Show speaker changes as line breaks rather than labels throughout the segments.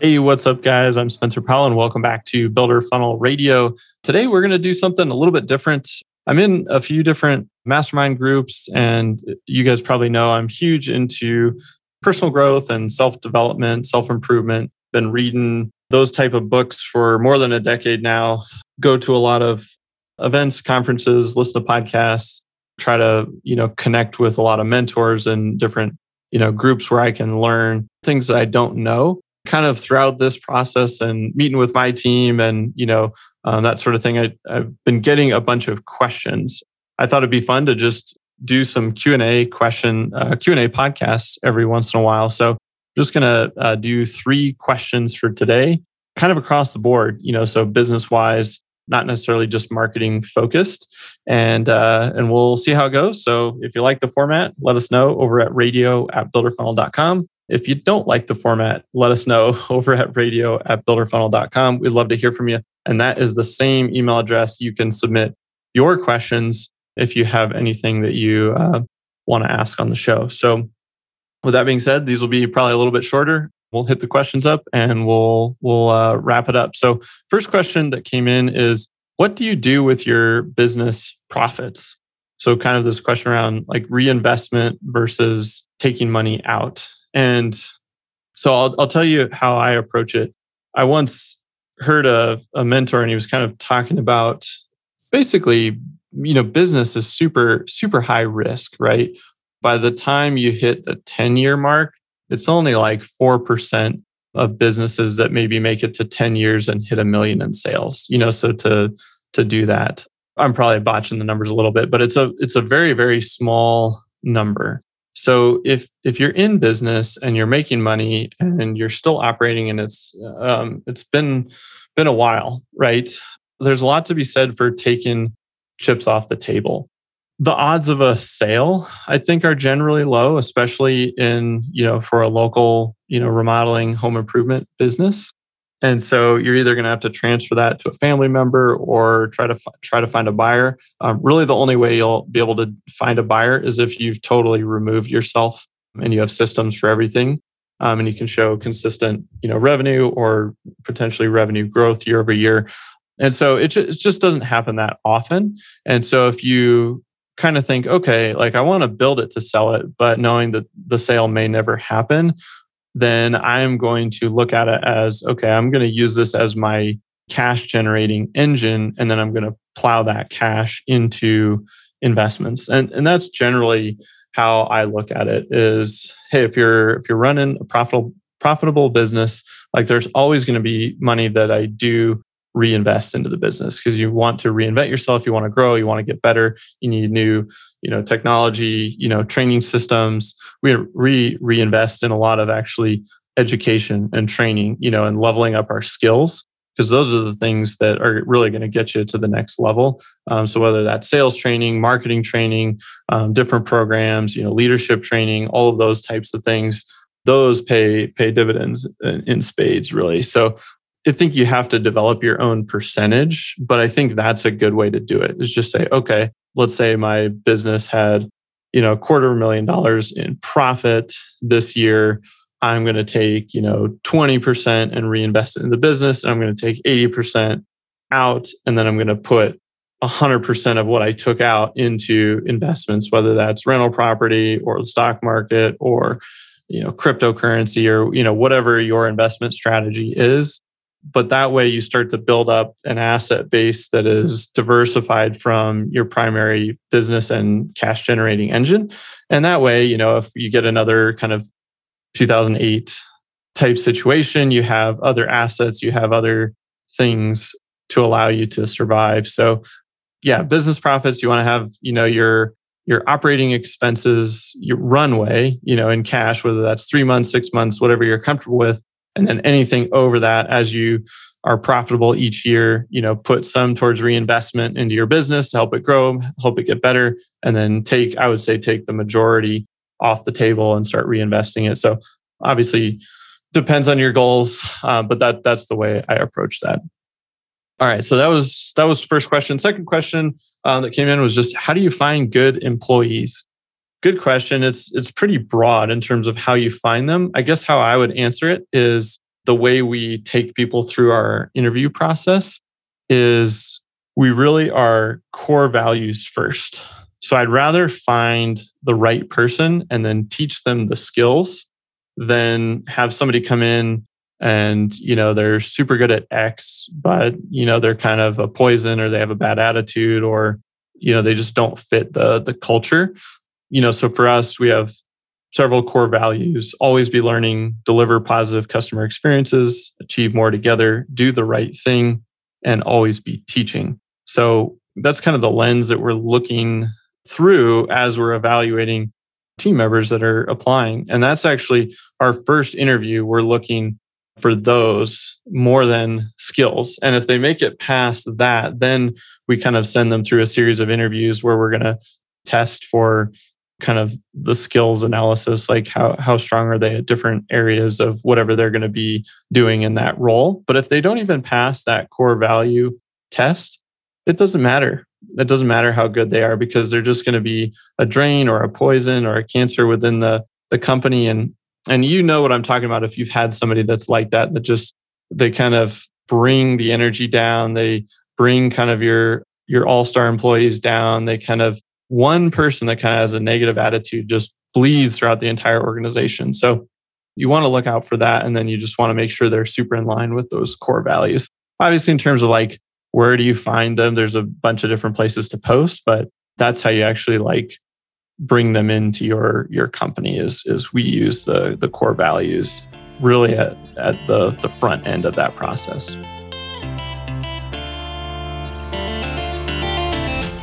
Hey, what's up, guys? I'm Spencer Powell, and welcome back to Builder Funnel Radio. Today, we're going to do something a little bit different. I'm in a few different mastermind groups, and you guys probably know I'm huge into personal growth and self development, self improvement. Been reading those type of books for more than a decade now. Go to a lot of events, conferences, listen to podcasts, try to you know connect with a lot of mentors and different you know groups where I can learn things that I don't know kind of throughout this process and meeting with my team and you know um, that sort of thing I, i've been getting a bunch of questions. I thought it'd be fun to just do some q&a question uh, q&a podcasts every once in a while. So I'm just going to uh, do three questions for today kind of across the board you know so business wise not necessarily just marketing focused. And uh, and we'll see how it goes. So if you like the format let us know over at radio at builderfunnel.com if you don't like the format, let us know over at radio at builderfunnel.com. We'd love to hear from you. And that is the same email address. You can submit your questions if you have anything that you uh, want to ask on the show. So, with that being said, these will be probably a little bit shorter. We'll hit the questions up and we'll we'll uh, wrap it up. So, first question that came in is, what do you do with your business profits? So, kind of this question around like reinvestment versus taking money out. And so I'll, I'll tell you how I approach it. I once heard a, a mentor and he was kind of talking about basically, you know, business is super, super high risk, right? By the time you hit the 10 year mark, it's only like 4% of businesses that maybe make it to 10 years and hit a million in sales, you know, so to, to do that, I'm probably botching the numbers a little bit, but it's a, it's a very, very small number. So if if you're in business and you're making money and you're still operating and it's um, it's been been a while, right? There's a lot to be said for taking chips off the table. The odds of a sale, I think, are generally low, especially in you know for a local you know remodeling home improvement business. And so you're either going to have to transfer that to a family member or try to f- try to find a buyer. Um, really, the only way you'll be able to find a buyer is if you've totally removed yourself and you have systems for everything, um, and you can show consistent, you know, revenue or potentially revenue growth year over year. And so it just, it just doesn't happen that often. And so if you kind of think, okay, like I want to build it to sell it, but knowing that the sale may never happen, then I'm going to look at it as okay, I'm going to use this as my cash generating engine, and then I'm going to plow that cash into investments. And, and that's generally how I look at it is hey, if you're if you're running a profitable profitable business, like there's always going to be money that I do reinvest into the business because you want to reinvent yourself you want to grow you want to get better you need new you know technology you know training systems. We re reinvest in a lot of actually education and training you know and leveling up our skills because those are the things that are really going to get you to the next level. Um, so whether that's sales training marketing training um, different programs you know leadership training all of those types of things those pay pay dividends in, in spades really. So I think you have to develop your own percentage, but I think that's a good way to do it. Is just say, okay, let's say my business had, you know, a quarter of a million dollars in profit this year. I'm going to take, you know, 20% and reinvest it in the business. And I'm going to take 80% out. And then I'm going to put 100% of what I took out into investments, whether that's rental property or the stock market or, you know, cryptocurrency or, you know, whatever your investment strategy is but that way you start to build up an asset base that mm-hmm. is diversified from your primary business and cash generating engine and that way you know if you get another kind of 2008 type situation you have other assets you have other things to allow you to survive so yeah business profits you want to have you know your your operating expenses, your runway, you know, in cash, whether that's three months, six months, whatever you're comfortable with. And then anything over that as you are profitable each year, you know, put some towards reinvestment into your business to help it grow, help it get better. And then take, I would say, take the majority off the table and start reinvesting it. So obviously depends on your goals, uh, but that that's the way I approach that. All right, so that was that was first question. Second question uh, that came in was just how do you find good employees? Good question. It's it's pretty broad in terms of how you find them. I guess how I would answer it is the way we take people through our interview process is we really are core values first. So I'd rather find the right person and then teach them the skills than have somebody come in and you know they're super good at x but you know they're kind of a poison or they have a bad attitude or you know they just don't fit the the culture you know so for us we have several core values always be learning deliver positive customer experiences achieve more together do the right thing and always be teaching. So that's kind of the lens that we're looking through as we're evaluating team members that are applying. And that's actually our first interview. We're looking for those more than skills. And if they make it past that, then we kind of send them through a series of interviews where we're going to test for kind of the skills analysis like how how strong are they at different areas of whatever they're going to be doing in that role but if they don't even pass that core value test it doesn't matter it doesn't matter how good they are because they're just going to be a drain or a poison or a cancer within the the company and and you know what I'm talking about if you've had somebody that's like that, that just they kind of bring the energy down. They bring kind of your your all-star employees down. They kind of one person that kind of has a negative attitude just bleeds throughout the entire organization. So you want to look out for that. And then you just want to make sure they're super in line with those core values. Obviously, in terms of like, where do you find them? There's a bunch of different places to post, but that's how you actually like bring them into your your company is is we use the the core values really at, at the the front end of that process.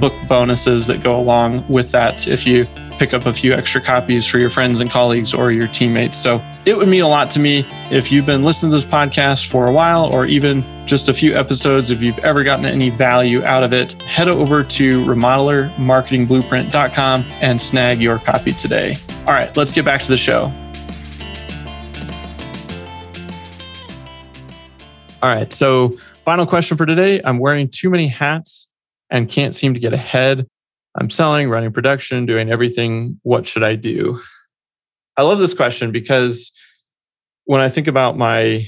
book bonuses that go along with that if you pick up a few extra copies for your friends and colleagues or your teammates. So it would mean a lot to me if you've been listening to this podcast for a while or even just a few episodes. If you've ever gotten any value out of it, head over to remodelermarketingblueprint.com and snag your copy today. All right, let's get back to the show. All right. So, final question for today. I'm wearing too many hats and can't seem to get ahead. I'm selling, running production, doing everything. What should I do? I love this question because when I think about my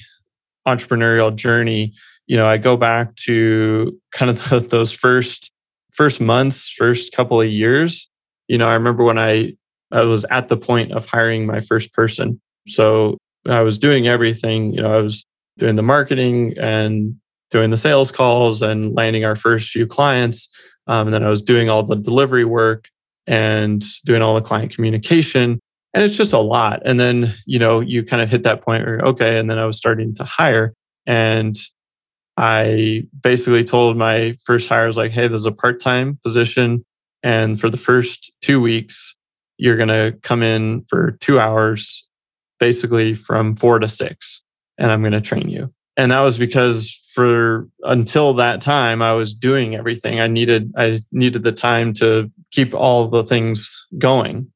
entrepreneurial journey, you know, I go back to kind of the, those first first months, first couple of years. You know, I remember when I I was at the point of hiring my first person. So I was doing everything, you know, I was doing the marketing and doing the sales calls and landing our first few clients. Um, and then I was doing all the delivery work and doing all the client communication. And it's just a lot. And then, you know, you kind of hit that point where, okay. And then I was starting to hire. And I basically told my first hire, I was like, hey, there's a part time position. And for the first two weeks, you're going to come in for two hours, basically from four to six and I'm going to train you. And that was because for until that time I was doing everything. I needed I needed the time to keep all the things going.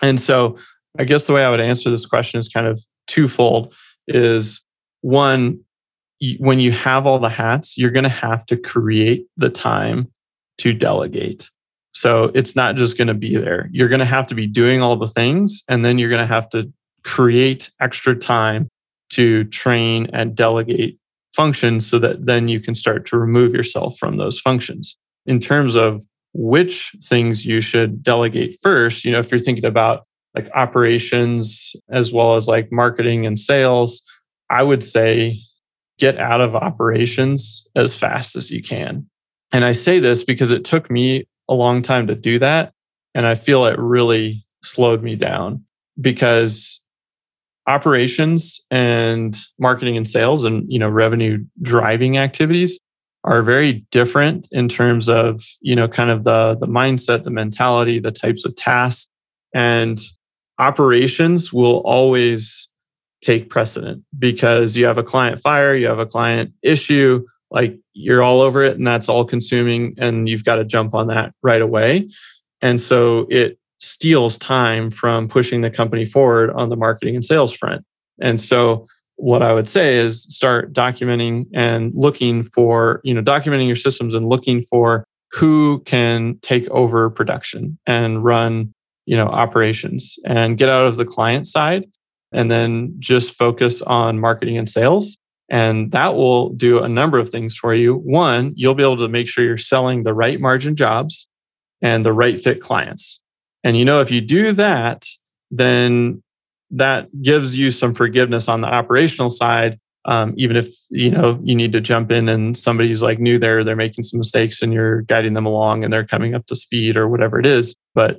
And so I guess the way I would answer this question is kind of twofold is one when you have all the hats, you're going to have to create the time to delegate. So it's not just going to be there. You're going to have to be doing all the things, and then you're going to have to create extra time to train and delegate functions so that then you can start to remove yourself from those functions. In terms of which things you should delegate first, you know, if you're thinking about like operations as well as like marketing and sales, I would say get out of operations as fast as you can. And I say this because it took me a long time to do that. And I feel it really slowed me down because operations and marketing and sales and you know revenue driving activities are very different in terms of you know kind of the the mindset the mentality the types of tasks. And operations will always take precedent because you have a client fire you have a client issue like you're all over it and that's all consuming and you've got to jump on that right away. And so it steals time from pushing the company forward on the marketing and sales front and so what i would say is start documenting and looking for you know documenting your systems and looking for who can take over production and run you know operations and get out of the client side and then just focus on marketing and sales and that will do a number of things for you. One, you'll be able to make sure you're selling the right margin jobs and the right fit clients. And you know, if you do that, then that gives you some forgiveness on the operational side. Um, even if you know you need to jump in and somebody's like new there, they're making some mistakes and you're guiding them along and they're coming up to speed or whatever it is. But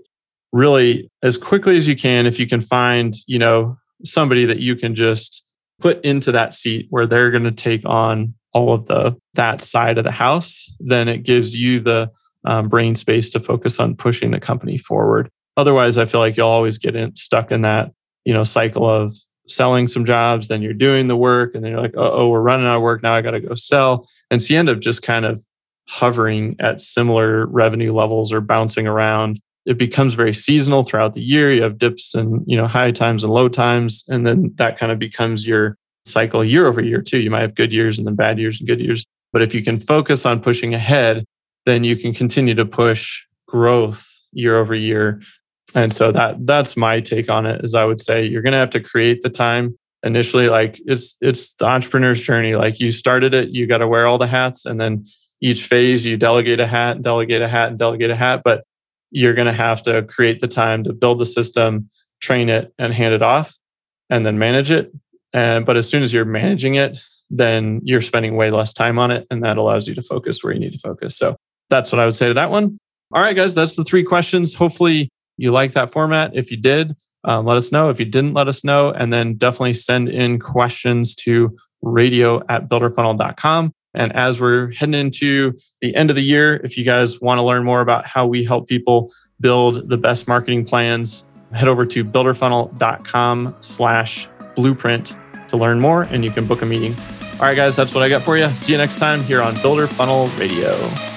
really, as quickly as you can, if you can find, you know, somebody that you can just put into that seat where they're going to take on all of the that side of the house, then it gives you the um, brain space to focus on pushing the company forward. Otherwise, I feel like you'll always get in, stuck in that you know cycle of selling some jobs, then you're doing the work, and then you're like, oh, we're running out of work now. I got to go sell, and so you end up just kind of hovering at similar revenue levels or bouncing around it becomes very seasonal throughout the year. You have dips and you know high times and low times, and then that kind of becomes your cycle year over year too. You might have good years and then bad years and good years. But if you can focus on pushing ahead, then you can continue to push growth year over year. And so that that's my take on it. Is I would say you're going to have to create the time initially. Like it's it's the entrepreneur's journey. Like you started it, you got to wear all the hats, and then each phase you delegate a hat, delegate a hat, and delegate a hat. But you're going to have to create the time to build the system, train it, and hand it off, and then manage it. And but as soon as you're managing it, then you're spending way less time on it, and that allows you to focus where you need to focus. So that's what I would say to that one. All right, guys, that's the three questions. Hopefully, you like that format. If you did, um, let us know. If you didn't, let us know. And then definitely send in questions to radio at builderfunnel.com. And as we're heading into the end of the year, if you guys want to learn more about how we help people build the best marketing plans, head over to builderfunnel.com slash blueprint to learn more and you can book a meeting. All right, guys, that's what I got for you. See you next time here on Builder Funnel Radio.